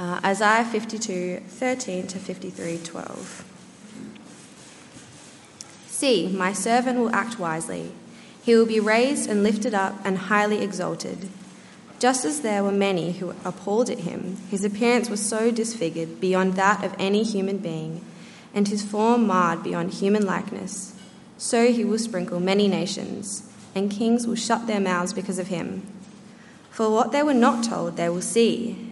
Uh, Isaiah 52 13 to 53 12. See, my servant will act wisely. He will be raised and lifted up and highly exalted. Just as there were many who appalled at him, his appearance was so disfigured beyond that of any human being, and his form marred beyond human likeness. So he will sprinkle many nations, and kings will shut their mouths because of him. For what they were not told, they will see,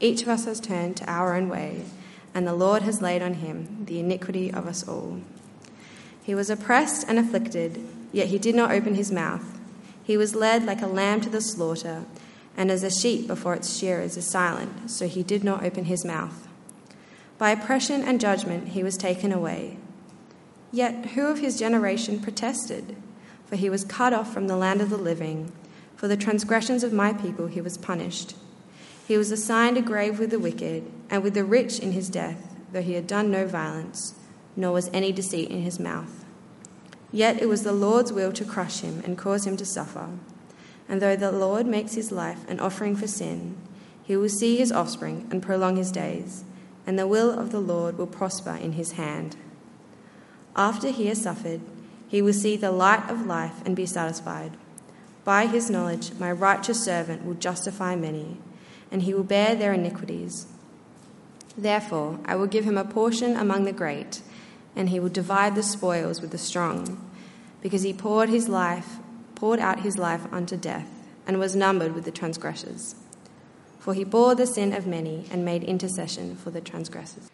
Each of us has turned to our own way, and the Lord has laid on him the iniquity of us all. He was oppressed and afflicted, yet he did not open his mouth. He was led like a lamb to the slaughter and as a sheep before its shearers is silent, so he did not open his mouth. By oppression and judgment he was taken away. Yet who of his generation protested? For he was cut off from the land of the living. For the transgressions of my people he was punished. He was assigned a grave with the wicked, and with the rich in his death, though he had done no violence, nor was any deceit in his mouth. Yet it was the Lord's will to crush him and cause him to suffer. And though the Lord makes his life an offering for sin, he will see his offspring and prolong his days, and the will of the Lord will prosper in his hand. After he has suffered, he will see the light of life and be satisfied. By his knowledge, my righteous servant will justify many, and he will bear their iniquities. Therefore, I will give him a portion among the great, and he will divide the spoils with the strong, because he poured his life poured out his life unto death, and was numbered with the transgressors. For he bore the sin of many and made intercession for the transgressors.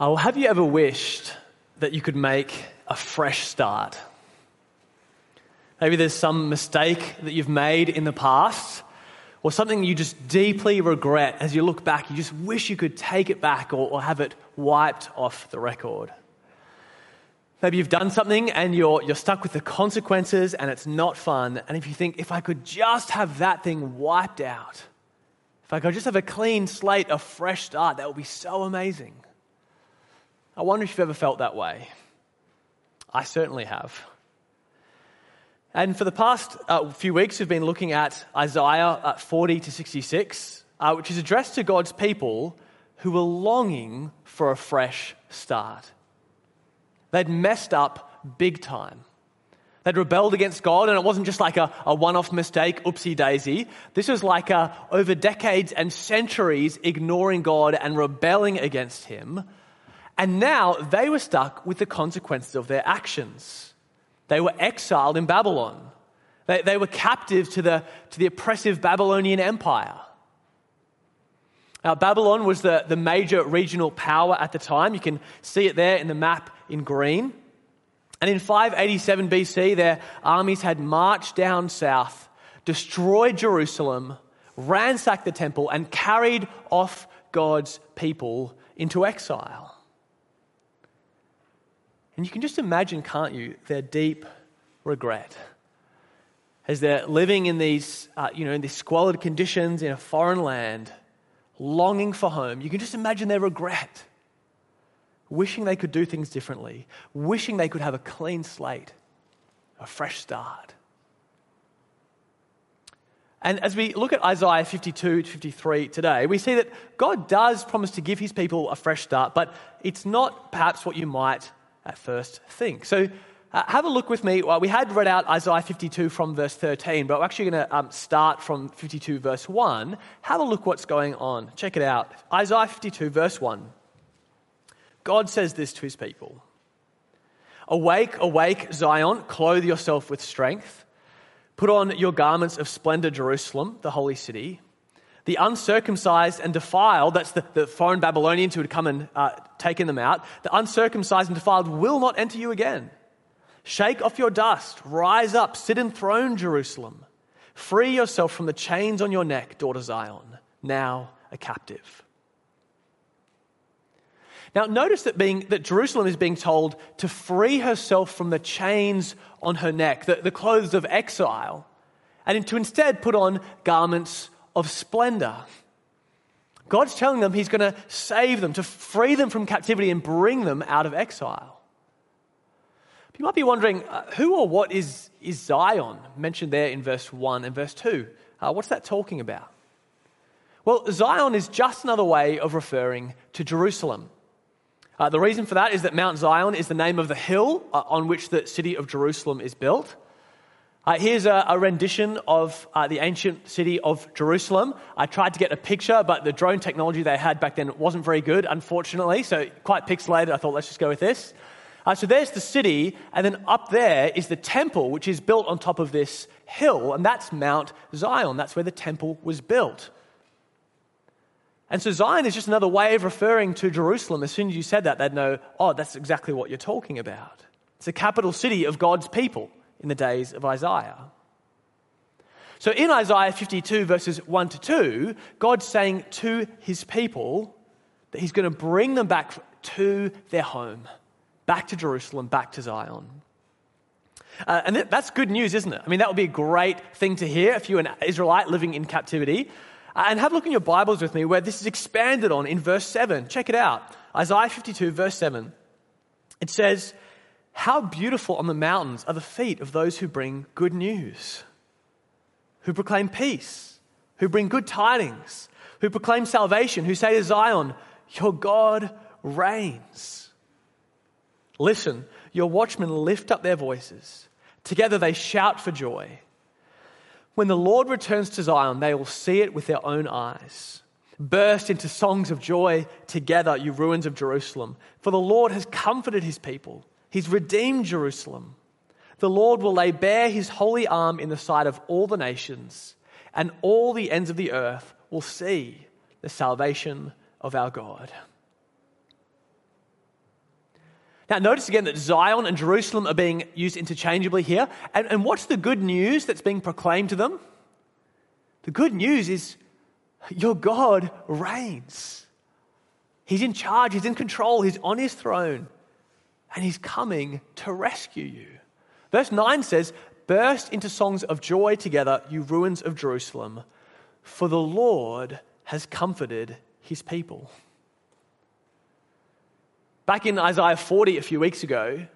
Oh, have you ever wished that you could make a fresh start? Maybe there's some mistake that you've made in the past, or something you just deeply regret as you look back. You just wish you could take it back or, or have it wiped off the record. Maybe you've done something and you're, you're stuck with the consequences and it's not fun. And if you think, if I could just have that thing wiped out, if I could just have a clean slate, a fresh start, that would be so amazing. I wonder if you've ever felt that way. I certainly have. And for the past uh, few weeks, we've been looking at Isaiah uh, 40 to 66, uh, which is addressed to God's people who were longing for a fresh start. They'd messed up big time. They'd rebelled against God, and it wasn't just like a, a one off mistake, oopsie daisy. This was like a, over decades and centuries ignoring God and rebelling against Him. And now they were stuck with the consequences of their actions. They were exiled in Babylon, they, they were captive to the, to the oppressive Babylonian Empire. Now, Babylon was the, the major regional power at the time. You can see it there in the map in green. And in 587 BC, their armies had marched down south, destroyed Jerusalem, ransacked the temple, and carried off God's people into exile. And you can just imagine, can't you, their deep regret as they're living in these, uh, you know, in these squalid conditions in a foreign land, longing for home. You can just imagine their regret wishing they could do things differently, wishing they could have a clean slate, a fresh start. And as we look at Isaiah 52 to 53 today, we see that God does promise to give his people a fresh start, but it's not perhaps what you might first think. So uh, have a look with me. Well, we had read out Isaiah 52 from verse 13, but we're actually going to um, start from 52 verse 1. Have a look what's going on. Check it out. Isaiah 52 verse 1. God says this to his people Awake, awake, Zion, clothe yourself with strength. Put on your garments of splendor, Jerusalem, the holy city. The uncircumcised and defiled, that's the, the foreign Babylonians who had come and uh, taken them out, the uncircumcised and defiled will not enter you again. Shake off your dust, rise up, sit enthroned, Jerusalem. Free yourself from the chains on your neck, daughter Zion, now a captive. Now, notice that, being, that Jerusalem is being told to free herself from the chains on her neck, the, the clothes of exile, and to instead put on garments of splendor. God's telling them He's going to save them, to free them from captivity and bring them out of exile. You might be wondering uh, who or what is, is Zion, mentioned there in verse 1 and verse 2? Uh, what's that talking about? Well, Zion is just another way of referring to Jerusalem. Uh, the reason for that is that Mount Zion is the name of the hill uh, on which the city of Jerusalem is built. Uh, here's a, a, rendition of uh, the ancient city of Jerusalem. I tried to get a picture, but the drone technology they had back then wasn't very good, unfortunately. So, quite pixelated. I thought, let's just go with this. Uh, so, there's the city, and then up there is the temple, which is built on top of this hill, and that's Mount Zion. That's where the temple was built. And so Zion is just another way of referring to Jerusalem. As soon as you said that, they'd know, oh, that's exactly what you're talking about. It's a capital city of God's people in the days of Isaiah. So in Isaiah 52, verses 1 to 2, God's saying to his people that he's going to bring them back to their home, back to Jerusalem, back to Zion. Uh, and that's good news, isn't it? I mean, that would be a great thing to hear if you're an Israelite living in captivity. Uh, and have a look in your Bibles with me where this is expanded on in verse 7. Check it out. Isaiah 52, verse 7. It says, How beautiful on the mountains are the feet of those who bring good news, who proclaim peace, who bring good tidings, who proclaim salvation, who say to Zion, Your God reigns. Listen, your watchmen lift up their voices. Together they shout for joy. When the Lord returns to Zion, they will see it with their own eyes. Burst into songs of joy together, you ruins of Jerusalem. For the Lord has comforted his people, he's redeemed Jerusalem. The Lord will lay bare his holy arm in the sight of all the nations, and all the ends of the earth will see the salvation of our God. Now, notice again that Zion and Jerusalem are being used interchangeably here. And, and what's the good news that's being proclaimed to them? The good news is your God reigns. He's in charge, He's in control, He's on His throne, and He's coming to rescue you. Verse 9 says, Burst into songs of joy together, you ruins of Jerusalem, for the Lord has comforted His people. Back in Isaiah 40 a few weeks ago,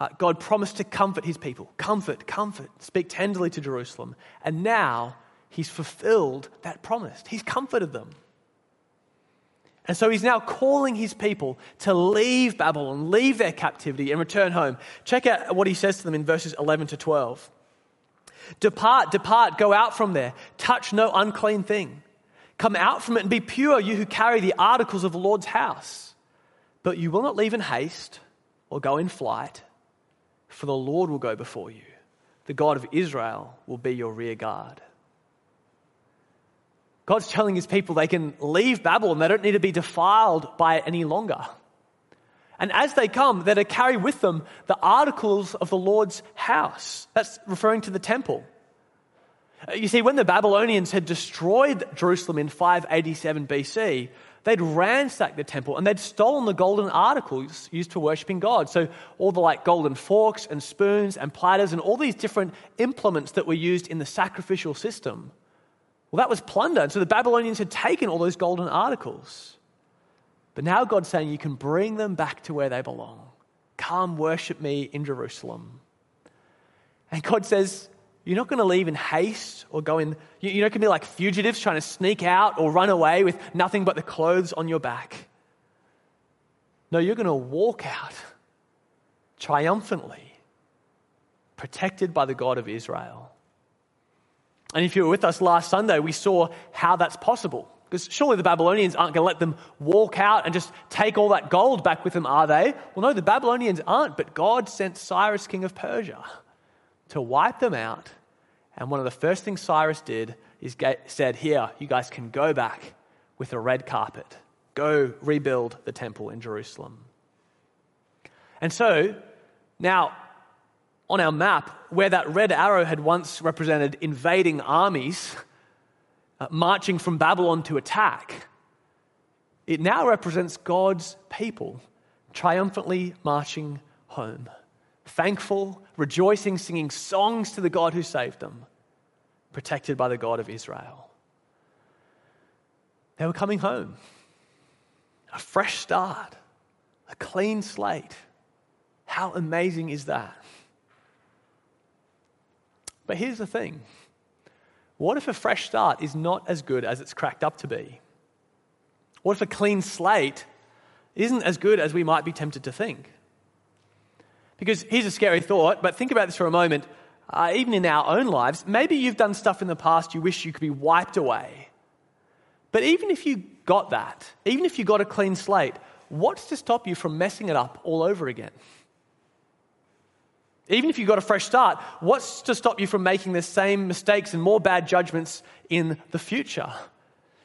uh, God promised to comfort his people. Comfort, comfort, speak tenderly to Jerusalem. And now he's fulfilled that promise. He's comforted them. And so he's now calling his people to leave Babylon, leave their captivity, and return home. Check out what he says to them in verses 11 to 12. Depart, depart, go out from there. Touch no unclean thing. Come out from it and be pure, you who carry the articles of the Lord's house. But you will not leave in haste or go in flight, for the Lord will go before you. The God of Israel will be your rear guard. God's telling his people they can leave Babylon, they don't need to be defiled by it any longer. And as they come, they're to carry with them the articles of the Lord's house. That's referring to the temple. Uh, you see, when the Babylonians had destroyed Jerusalem in 587 BC, they'd ransacked the temple and they'd stolen the golden articles used for worshipping God. So, all the like golden forks and spoons and platters and all these different implements that were used in the sacrificial system. Well, that was plunder. And so the Babylonians had taken all those golden articles. But now God's saying you can bring them back to where they belong. Come worship me in Jerusalem. And God says, you're not going to leave in haste or go in, you're not going to be like fugitives trying to sneak out or run away with nothing but the clothes on your back. No, you're going to walk out triumphantly, protected by the God of Israel. And if you were with us last Sunday, we saw how that's possible. Because surely the Babylonians aren't going to let them walk out and just take all that gold back with them, are they? Well, no, the Babylonians aren't, but God sent Cyrus, king of Persia, to wipe them out. And one of the first things Cyrus did is said, Here, you guys can go back with a red carpet. Go rebuild the temple in Jerusalem. And so, now, on our map, where that red arrow had once represented invading armies uh, marching from Babylon to attack, it now represents God's people triumphantly marching home, thankful, rejoicing, singing songs to the God who saved them, protected by the God of Israel. They were coming home. A fresh start, a clean slate. How amazing is that? But here's the thing what if a fresh start is not as good as it's cracked up to be? What if a clean slate isn't as good as we might be tempted to think? Because here's a scary thought, but think about this for a moment. Uh, even in our own lives, maybe you've done stuff in the past you wish you could be wiped away. But even if you got that, even if you got a clean slate, what's to stop you from messing it up all over again? Even if you got a fresh start, what's to stop you from making the same mistakes and more bad judgments in the future?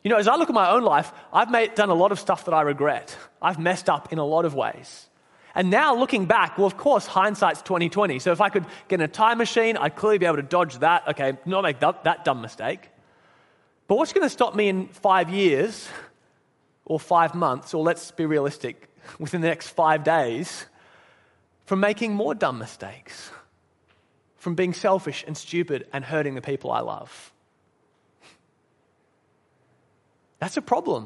You know, as I look at my own life, I've made, done a lot of stuff that I regret. I've messed up in a lot of ways. And now looking back, well, of course, hindsight's 2020. So if I could get in a time machine, I'd clearly be able to dodge that. Okay, not make that, that dumb mistake. But what's going to stop me in five years or five months, or let's be realistic, within the next five days, from making more dumb mistakes, from being selfish and stupid and hurting the people I love. That's a problem.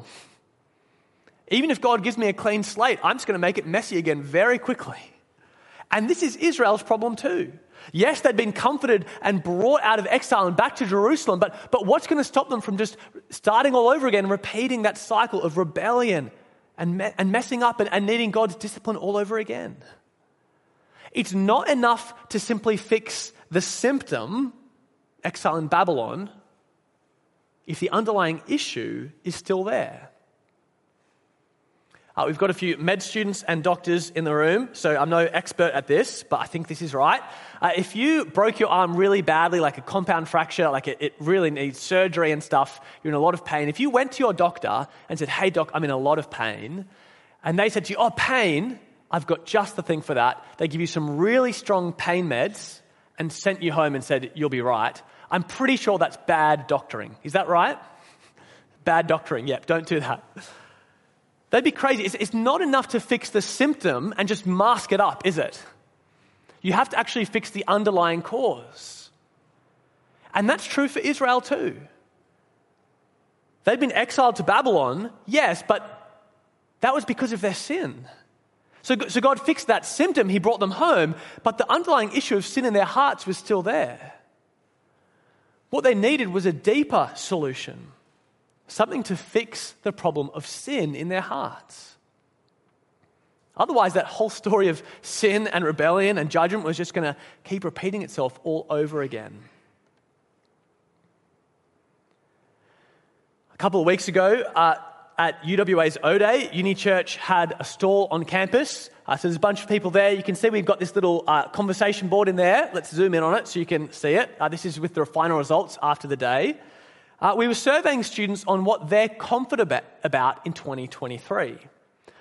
Even if God gives me a clean slate, I'm just going to make it messy again very quickly. And this is Israel's problem too. Yes, they'd been comforted and brought out of exile and back to Jerusalem, but, but what's going to stop them from just starting all over again repeating that cycle of rebellion and, me- and messing up and, and needing God's discipline all over again? It's not enough to simply fix the symptom, exile in Babylon, if the underlying issue is still there. Uh, we've got a few med students and doctors in the room, so I'm no expert at this, but I think this is right. Uh, if you broke your arm really badly, like a compound fracture, like it, it, really needs surgery and stuff, you're in a lot of pain. If you went to your doctor and said, Hey, doc, I'm in a lot of pain, and they said to you, Oh, pain, I've got just the thing for that. They give you some really strong pain meds and sent you home and said, You'll be right. I'm pretty sure that's bad doctoring. Is that right? Bad doctoring. Yep, don't do that. They'd be crazy. It's, it's not enough to fix the symptom and just mask it up, is it? You have to actually fix the underlying cause. And that's true for Israel too. They'd been exiled to Babylon, yes, but that was because of their sin. So, so God fixed that symptom, He brought them home, but the underlying issue of sin in their hearts was still there. What they needed was a deeper solution, something to fix the problem of sin in their hearts. Otherwise, that whole story of sin and rebellion and judgment was just going to keep repeating itself all over again. A couple of weeks ago, uh, at UWA's O Day, Uni Church had a stall on campus. Uh, so there's a bunch of people there. You can see we've got this little uh, conversation board in there. Let's zoom in on it so you can see it. Uh, this is with the final results after the day. Uh, we were surveying students on what they're confident about in 2023.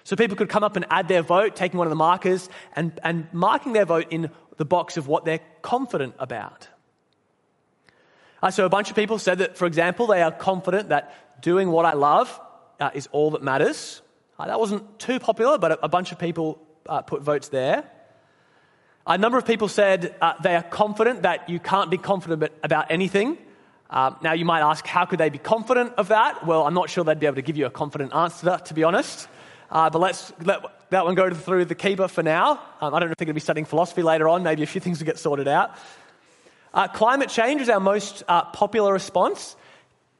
So people could come up and add their vote, taking one of the markers and, and marking their vote in the box of what they're confident about. Uh, so a bunch of people said that, for example, they are confident that doing what I love uh, is all that matters. Uh, that wasn't too popular, but a, a bunch of people uh, put votes there. A number of people said uh, they are confident that you can't be confident about anything. Um, now, you might ask, how could they be confident of that? Well, I'm not sure they'd be able to give you a confident answer to be honest. Uh, but let's let that one go through the keeper for now. Um, I don't know if they're going to be studying philosophy later on. Maybe a few things will get sorted out. Uh, climate change is our most uh, popular response.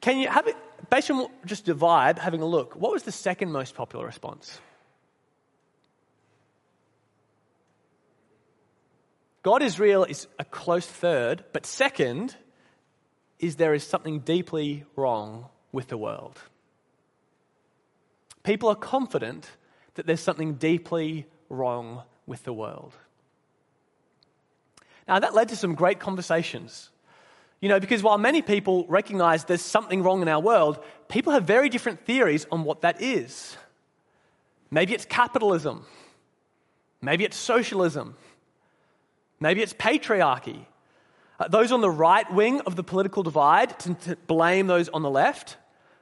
Can you have it, based on just the vibe, having a look, what was the second most popular response? God is real is a close third, but second is there is something deeply wrong with the world. people are confident that there's something deeply wrong with the world. Now, that led to some great conversations. You know, because while many people recognize there's something wrong in our world, people have very different theories on what that is. Maybe it's capitalism. Maybe it's socialism. Maybe it's patriarchy. Uh, those on the right wing of the political divide tend to blame those on the left.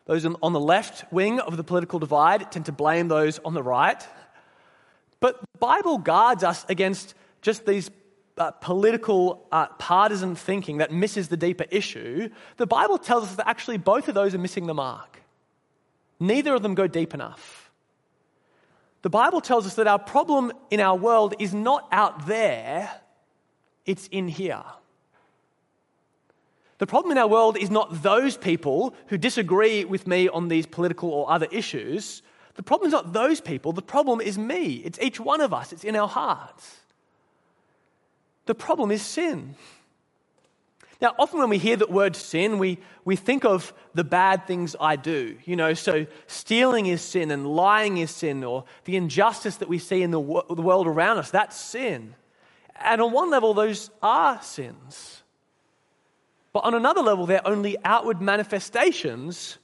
Those on the left wing of the political divide tend to blame those on the right. But the Bible guards us against just these uh, political, uh, partisan thinking that misses the deeper issue. The Bible tells us that actually both of those are missing the mark. Neither of them go deep enough. The Bible tells us that our problem in our world is not out there, it's in here. The problem in our world is not those people who disagree with me on these political or other issues. The problem is not those people. The problem is me. It's each one of us. It's in our hearts. The problem is sin. Now, often when we hear the word sin, we, we think of the bad things I do. You know, so stealing is sin and lying is sin, or the injustice that we see in the, wo- the world around us, that's sin. And on one level, those are sins. But on another level, they're only outward manifestations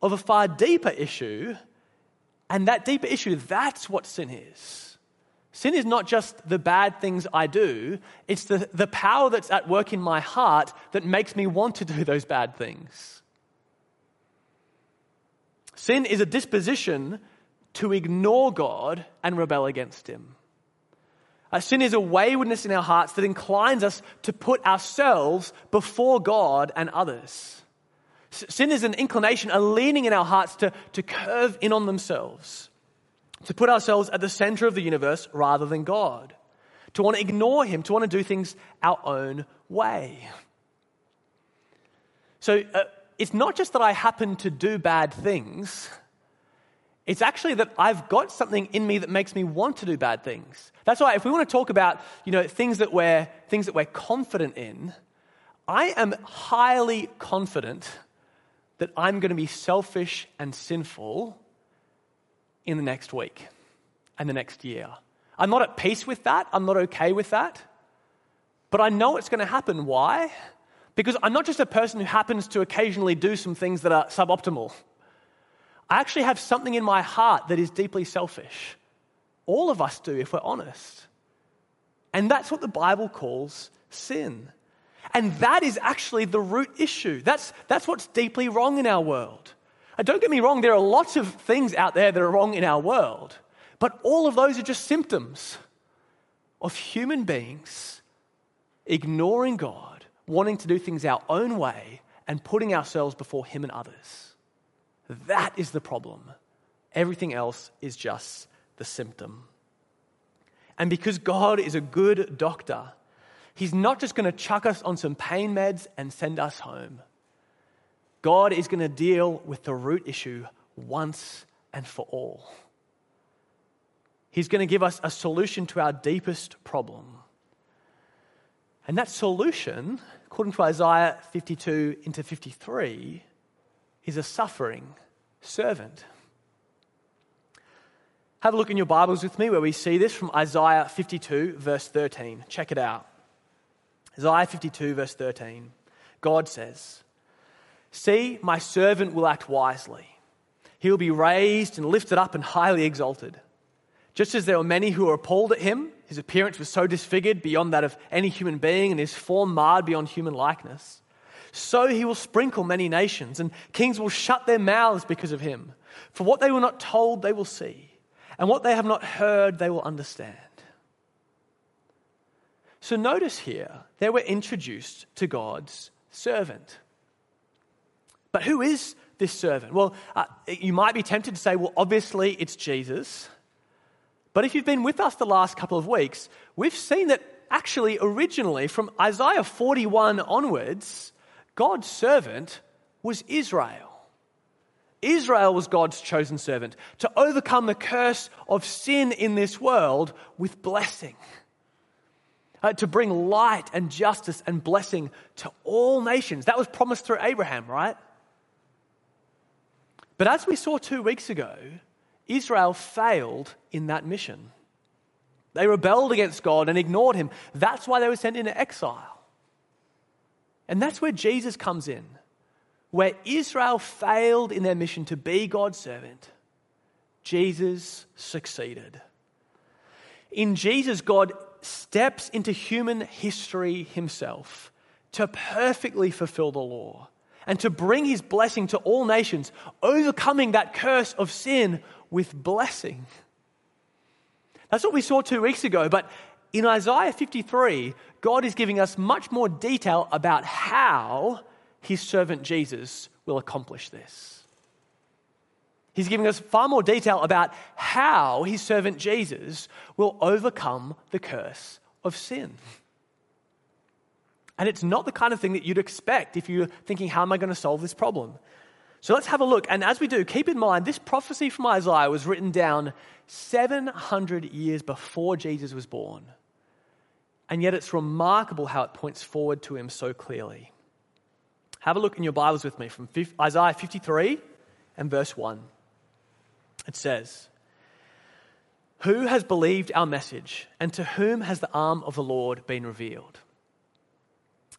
of a far deeper issue. And that deeper issue, that's what sin is. Sin is not just the bad things I do, it's the, the power that's at work in my heart that makes me want to do those bad things. Sin is a disposition to ignore God and rebel against Him. Sin is a waywardness in our hearts that inclines us to put ourselves before God and others. Sin is an inclination, a leaning in our hearts to, to curve in on themselves, to put ourselves at the center of the universe rather than God, to want to ignore Him, to want to do things our own way. So uh, it's not just that I happen to do bad things. It's actually that I've got something in me that makes me want to do bad things. That's why if we want to talk about, you know, things that we're things that we're confident in, I am highly confident that I'm going to be selfish and sinful in the next week and the next year. I'm not at peace with that. I'm not okay with that. But I know it's going to happen. Why? Because I'm not just a person who happens to occasionally do some things that are suboptimal. I actually have something in my heart that is deeply selfish. All of us do, if we're honest. And that's what the Bible calls sin. And that is actually the root issue. That's, that's what's deeply wrong in our world. And don't get me wrong, there are lots of things out there that are wrong in our world. But all of those are just symptoms of human beings ignoring God, wanting to do things our own way, and putting ourselves before Him and others. That is the problem. Everything else is just the symptom. And because God is a good doctor, He's not just going to chuck us on some pain meds and send us home. God is going to deal with the root issue once and for all. He's going to give us a solution to our deepest problem. And that solution, according to Isaiah 52 into 53, is a suffering servant. Have a look in your Bibles with me where we see this from Isaiah 52, verse 13. Check it out. Isaiah 52, verse 13. God says, See, my servant will act wisely. He will be raised and lifted up and highly exalted. Just as there were many who were appalled at him, his appearance was so disfigured beyond that of any human being, and his form marred beyond human likeness. So he will sprinkle many nations, and kings will shut their mouths because of him. For what they were not told, they will see, and what they have not heard, they will understand. So notice here, they were introduced to God's servant. But who is this servant? Well, uh, you might be tempted to say, well, obviously it's Jesus. But if you've been with us the last couple of weeks, we've seen that actually, originally, from Isaiah 41 onwards, God's servant was Israel. Israel was God's chosen servant to overcome the curse of sin in this world with blessing. Uh, to bring light and justice and blessing to all nations. That was promised through Abraham, right? But as we saw two weeks ago, Israel failed in that mission. They rebelled against God and ignored him. That's why they were sent into exile. And that's where Jesus comes in. Where Israel failed in their mission to be God's servant, Jesus succeeded. In Jesus, God steps into human history himself to perfectly fulfill the law and to bring his blessing to all nations, overcoming that curse of sin with blessing. That's what we saw two weeks ago, but in Isaiah 53, God is giving us much more detail about how his servant Jesus will accomplish this. He's giving us far more detail about how his servant Jesus will overcome the curse of sin. And it's not the kind of thing that you'd expect if you're thinking, how am I going to solve this problem? So let's have a look. And as we do, keep in mind this prophecy from Isaiah was written down 700 years before Jesus was born. And yet it's remarkable how it points forward to him so clearly. Have a look in your Bibles with me from Isaiah 53 and verse 1. It says, Who has believed our message, and to whom has the arm of the Lord been revealed?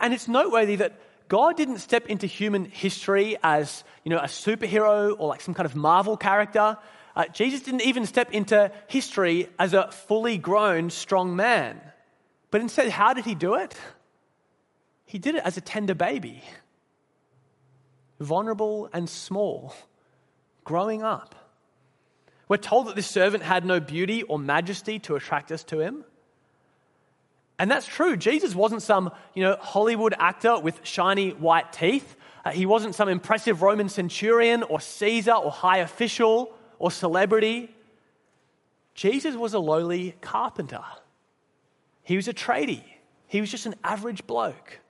And it's noteworthy that God didn't step into human history as, you know, a superhero or like some kind of Marvel character. Uh, Jesus didn't even step into history as a fully grown, strong man. But instead, how did he do it? He did it as a tender baby, vulnerable and small, growing up. We're told that this servant had no beauty or majesty to attract us to him. And that's true. Jesus wasn't some, you know, Hollywood actor with shiny white teeth. Uh, he wasn't some impressive Roman centurion or Caesar or high official or celebrity. Jesus was a lowly carpenter. He was a tradie. He was just an average bloke.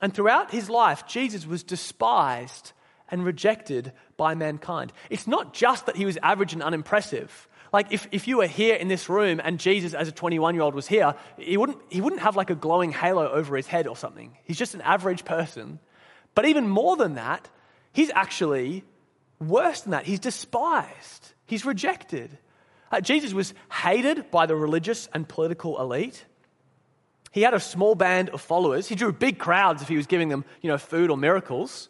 And throughout his life, Jesus was despised and rejected by mankind. It's not just that he was average and unimpressive. Like if, if you were here in this room and Jesus as a 21 year old was here, he wouldn't, he wouldn't have like a glowing halo over his head or something. He's just an average person. But even more than that, he's actually worse than that. He's despised. He's rejected. Jesus was hated by the religious and political elite. He had a small band of followers. He drew big crowds if he was giving them, you know, food or miracles.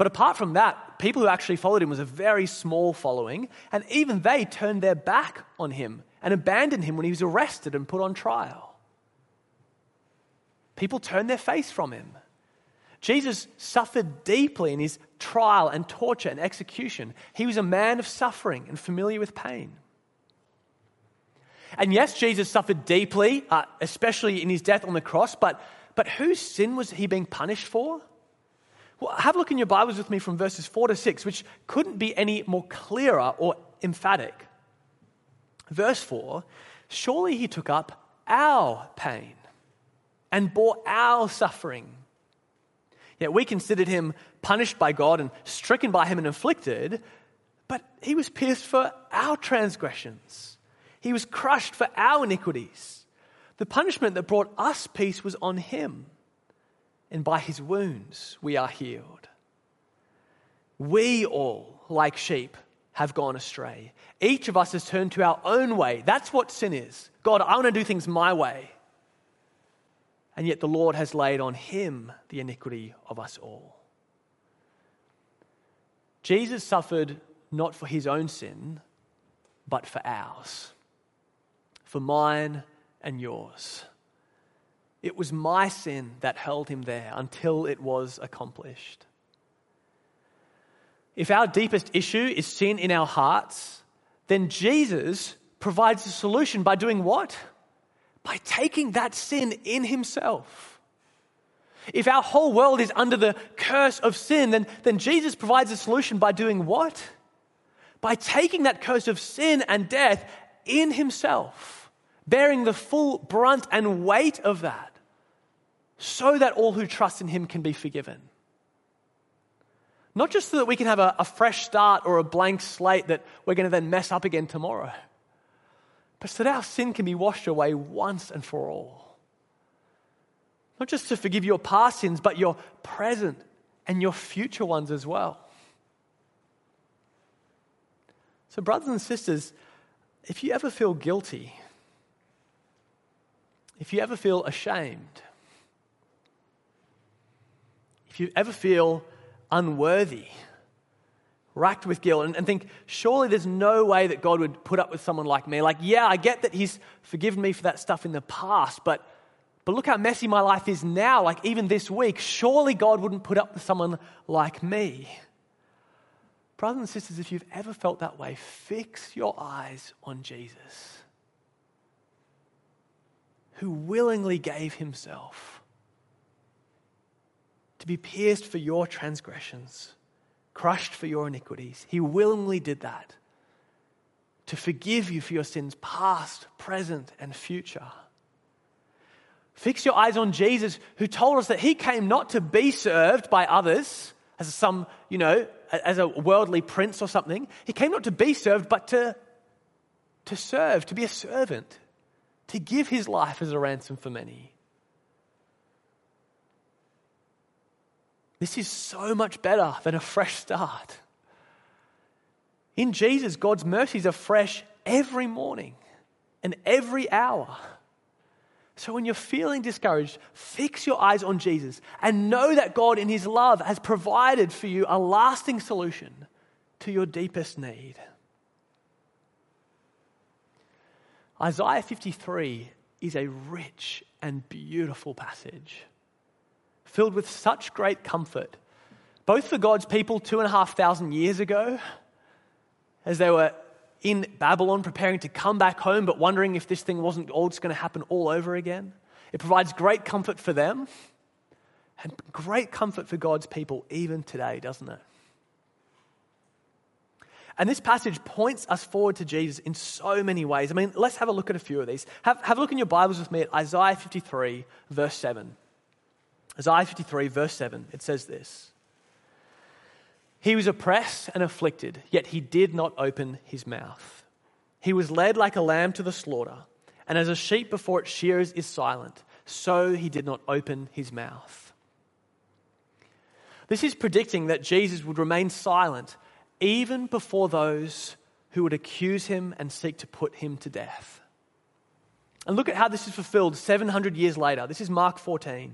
But apart from that, people who actually followed him was a very small following, and even they turned their back on him and abandoned him when he was arrested and put on trial. People turned their face from him. Jesus suffered deeply in his trial and torture and execution. He was a man of suffering and familiar with pain. And yes, Jesus suffered deeply, uh, especially in his death on the cross, but, but whose sin was he being punished for? Have a look in your Bibles with me from verses 4 to 6, which couldn't be any more clearer or emphatic. Verse 4 Surely he took up our pain and bore our suffering. Yet we considered him punished by God and stricken by him and afflicted, but he was pierced for our transgressions, he was crushed for our iniquities. The punishment that brought us peace was on him and by his wounds we are healed. We all, like sheep, have gone astray. Each of us has turned to our own way. That's what sin is. God, I want to do things my way. And yet the Lord has laid on him the iniquity of us all. Jesus suffered not for his own sin, but for ours, for mine and yours. It was my sin that held him there until it was accomplished. If our deepest issue is sin in our hearts, then Jesus provides a solution by doing what? By taking that sin in himself. If our whole world is under the curse of sin, then, then Jesus provides a solution by doing what? By taking that curse of sin and death in himself, bearing the full brunt and weight of that, so that all who trust in him can be forgiven. Not just so that we can have a, a fresh start or a blank slate that we're going to then mess up again tomorrow, but so that our sin can be washed away once and for all. Not just to forgive your past sins, but your present and your future ones as well. So, brothers and sisters, if you ever feel guilty, if you ever feel ashamed, if you ever feel unworthy, racked with guilt, and, and, think, surely there's no way that God would put up with someone like me. Like, yeah, I get that He's forgiven me for that stuff in the past, but, but look how messy my life is now. Like, even this week, surely God wouldn't put up with someone like me. Brothers and sisters, if you've ever felt that way, fix your eyes on Jesus, who willingly gave Himself to be pierced for your transgressions, crushed for your iniquities. He willingly did that to forgive you for your sins, past, present, and future. Fix your eyes on Jesus, who told us that he came not to be served by others as some, you know, as a worldly prince or something. He came not to be served, but to, to serve, to be a servant, to give his life as a ransom for many. This is so much better than a fresh start. In Jesus, God's mercies are fresh every morning and every hour. So when you're feeling discouraged, fix your eyes on Jesus and know that God, in His love, has provided for you a lasting solution to your deepest need. Isaiah 53 is a rich and beautiful passage filled with such great comfort, both for God's people two and a half thousand years ago, as they were in Babylon preparing to come back home, but wondering if this thing wasn't all just going to happen all over again. It provides great comfort for them and great comfort for God's people even today, doesn't it? And this passage points us forward to Jesus in so many ways. I mean, let's have a look at a few of these. Have, have a look in your Bibles with me at Isaiah 53, verse 7. Isaiah 53, verse 7, it says this He was oppressed and afflicted, yet he did not open his mouth. He was led like a lamb to the slaughter, and as a sheep before its shearers is silent, so he did not open his mouth. This is predicting that Jesus would remain silent even before those who would accuse him and seek to put him to death. And look at how this is fulfilled 700 years later. This is Mark 14.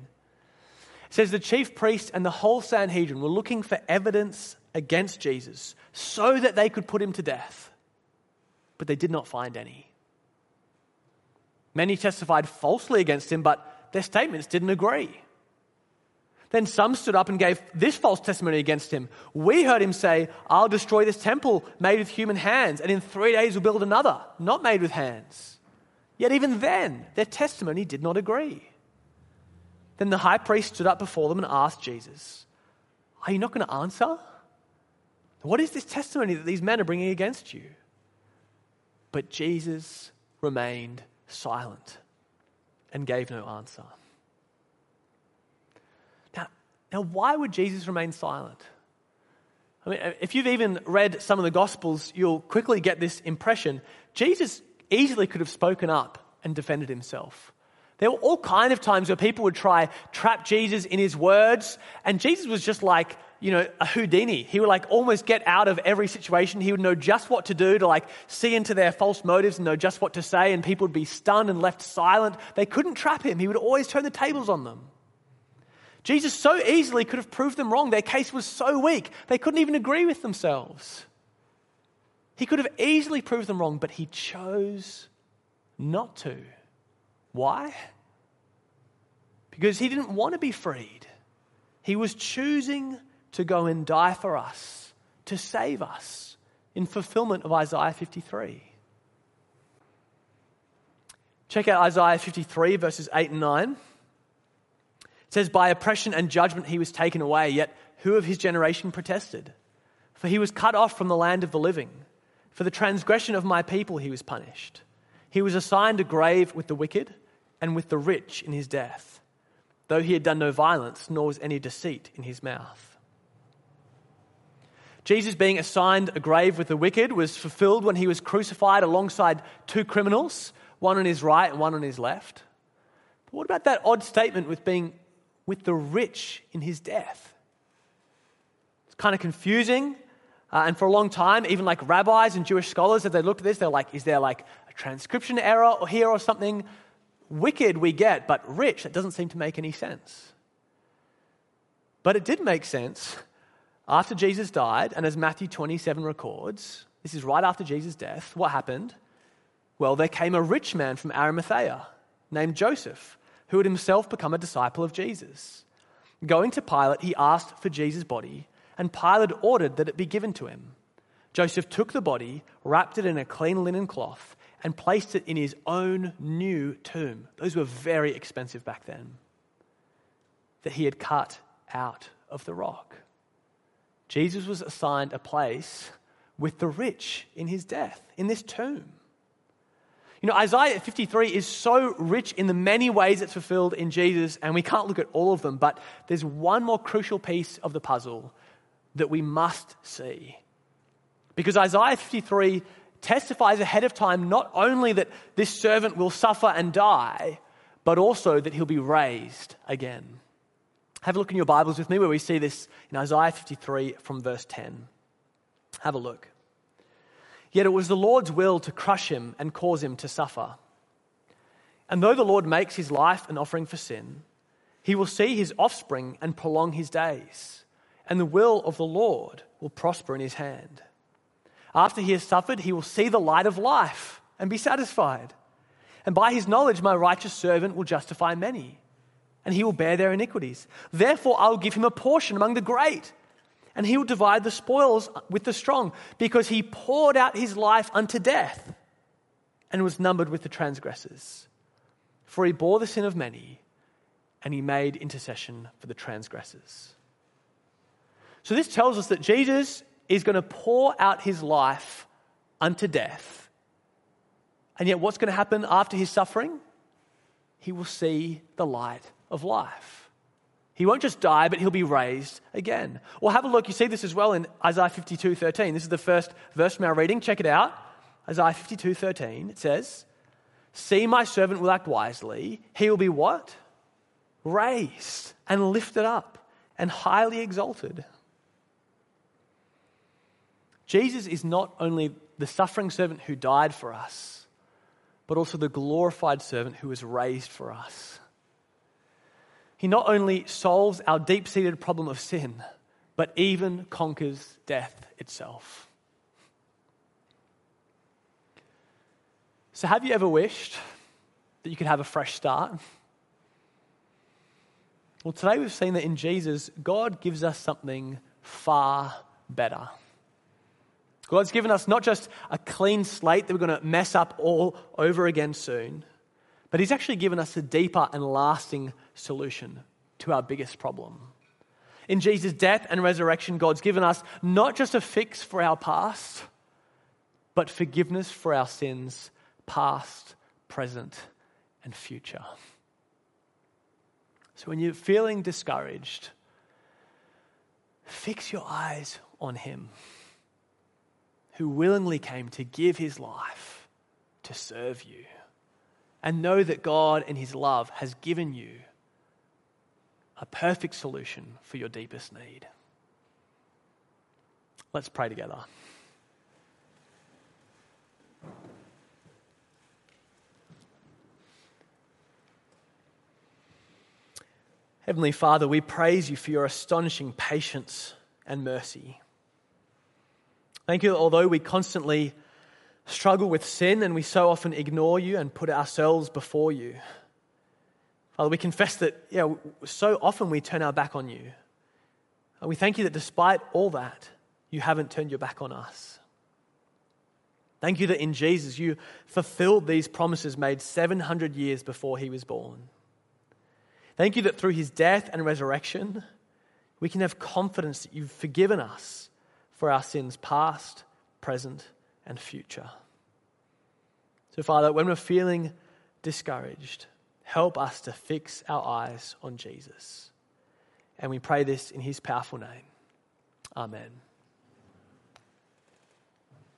It says the chief priests and the whole Sanhedrin were looking for evidence against Jesus so that they could put him to death, but they did not find any. Many testified falsely against him, but their statements didn't agree. Then some stood up and gave this false testimony against him. We heard him say, I'll destroy this temple made with human hands, and in three days we'll build another, not made with hands. Yet even then, their testimony did not agree. Then the high priest stood up before them and asked Jesus, Are you not going to answer? What is this testimony that these men are bringing against you? But Jesus remained silent and gave no answer. Now, now why would Jesus remain silent? I mean, if you've even read some of the Gospels, you'll quickly get this impression. Jesus easily could have spoken up and defended himself. There were all kind of times where people would try trap Jesus in his words, and Jesus was just like, you know, a Houdini. He would like almost get out of every situation. He would know just what to do to like see into their false motives and know just what to say, and people would be stunned and left silent. They couldn't trap him. He would always turn the tables on them. Jesus so easily could have proved them wrong. Their case was so weak, they couldn't even agree with themselves. He could have easily proved them wrong, but he chose not to. Why? Because he didn't want to be freed. He was choosing to go and die for us, to save us, in fulfillment of Isaiah 53. Check out Isaiah 53, verses 8 and 9. It says, By oppression and judgment he was taken away, yet who of his generation protested? For he was cut off from the land of the living. For the transgression of my people he was punished. He was assigned a grave with the wicked and with the rich in his death, though he had done no violence, nor was any deceit in his mouth. Jesus being assigned a grave with the wicked was fulfilled when he was crucified alongside two criminals, one on his right and one on his left. But what about that odd statement with being with the rich in his death? It's kind of confusing. Uh, and for a long time, even like rabbis and Jewish scholars, as they looked at this, they're like, is there like a transcription error here or something? Wicked we get, but rich, that doesn't seem to make any sense. But it did make sense after Jesus died, and as Matthew 27 records, this is right after Jesus' death. What happened? Well, there came a rich man from Arimathea named Joseph, who had himself become a disciple of Jesus. Going to Pilate, he asked for Jesus' body and Pilate ordered that it be given to him. Joseph took the body, wrapped it in a clean linen cloth, and placed it in his own new tomb. Those were very expensive back then, that he had cut out of the rock. Jesus was assigned a place with the rich in his death, in this tomb. You know, Isaiah 53 is so rich in the many ways it's fulfilled in Jesus, and we can't look at all of them, but there's one more crucial piece of the puzzle that we must see. Because Isaiah 53 testifies ahead of time not only that this servant will suffer and die, but also that he'll be raised again. Have a look in your Bibles with me where we see this in Isaiah 53 from verse 10. Have a look. Yet it was the Lord's will to crush him and cause him to suffer. And though the Lord makes his life an offering for sin, he will see his offspring and prolong his days and the will of the Lord will prosper in his hand. After he has suffered, he will see the light of life and be satisfied. And by his knowledge, my righteous servant will justify many, and he will bear their iniquities. Therefore, I will give him a portion among the great, and he will divide the spoils with the strong, because he poured out his life unto death and was numbered with the transgressors. For he bore the sin of many, and he made intercession for the transgressors. So this tells us that Jesus is going to pour out his life unto death. And yet, what's going to happen after his suffering? He will see the light of life. He won't just die, but he'll be raised again. Well, have a look. You see this as well in Isaiah 52 13. This is the first verse from our reading. Check it out. Isaiah 52 13. It says, See, my servant will act wisely. He will be what? Raised and lifted up and highly exalted. Jesus is not only the suffering servant who died for us, but also the glorified servant who was raised for us. He not only solves our deep seated problem of sin, but even conquers death itself. So, have you ever wished that you could have a fresh start? Well, today we've seen that in Jesus, God gives us something far better. God's given us not just a clean slate that we're going to mess up all over again soon, but He's actually given us a deeper and lasting solution to our biggest problem. In Jesus' death and resurrection, God's given us not just a fix for our past, but forgiveness for our sins, past, present, and future. So when you're feeling discouraged, fix your eyes on Him who willingly came to give his life to serve you. And know that God, in his love, has given you a perfect solution for your deepest need. Let's pray together. Heavenly Father, we praise you for your astonishing patience and mercy. Thank you that although we constantly struggle with sin and we so often ignore you and put ourselves before you, Father, we confess that yeah, so often we turn our back on you. We thank you that despite all that, you haven't turned your back on us. Thank you that in Jesus you fulfilled these promises made 700 years before he was born. Thank you that through his death and resurrection, we can have confidence that you've forgiven us for our sins past, present, and future. So, Father, when we're feeling discouraged, help us to fix our eyes on Jesus. And we pray this in his powerful name. Amen.